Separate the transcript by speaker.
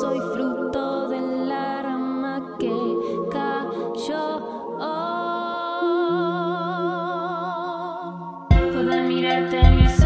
Speaker 1: soy fruto de la rama que cayó. Oh. Pude mirarte mis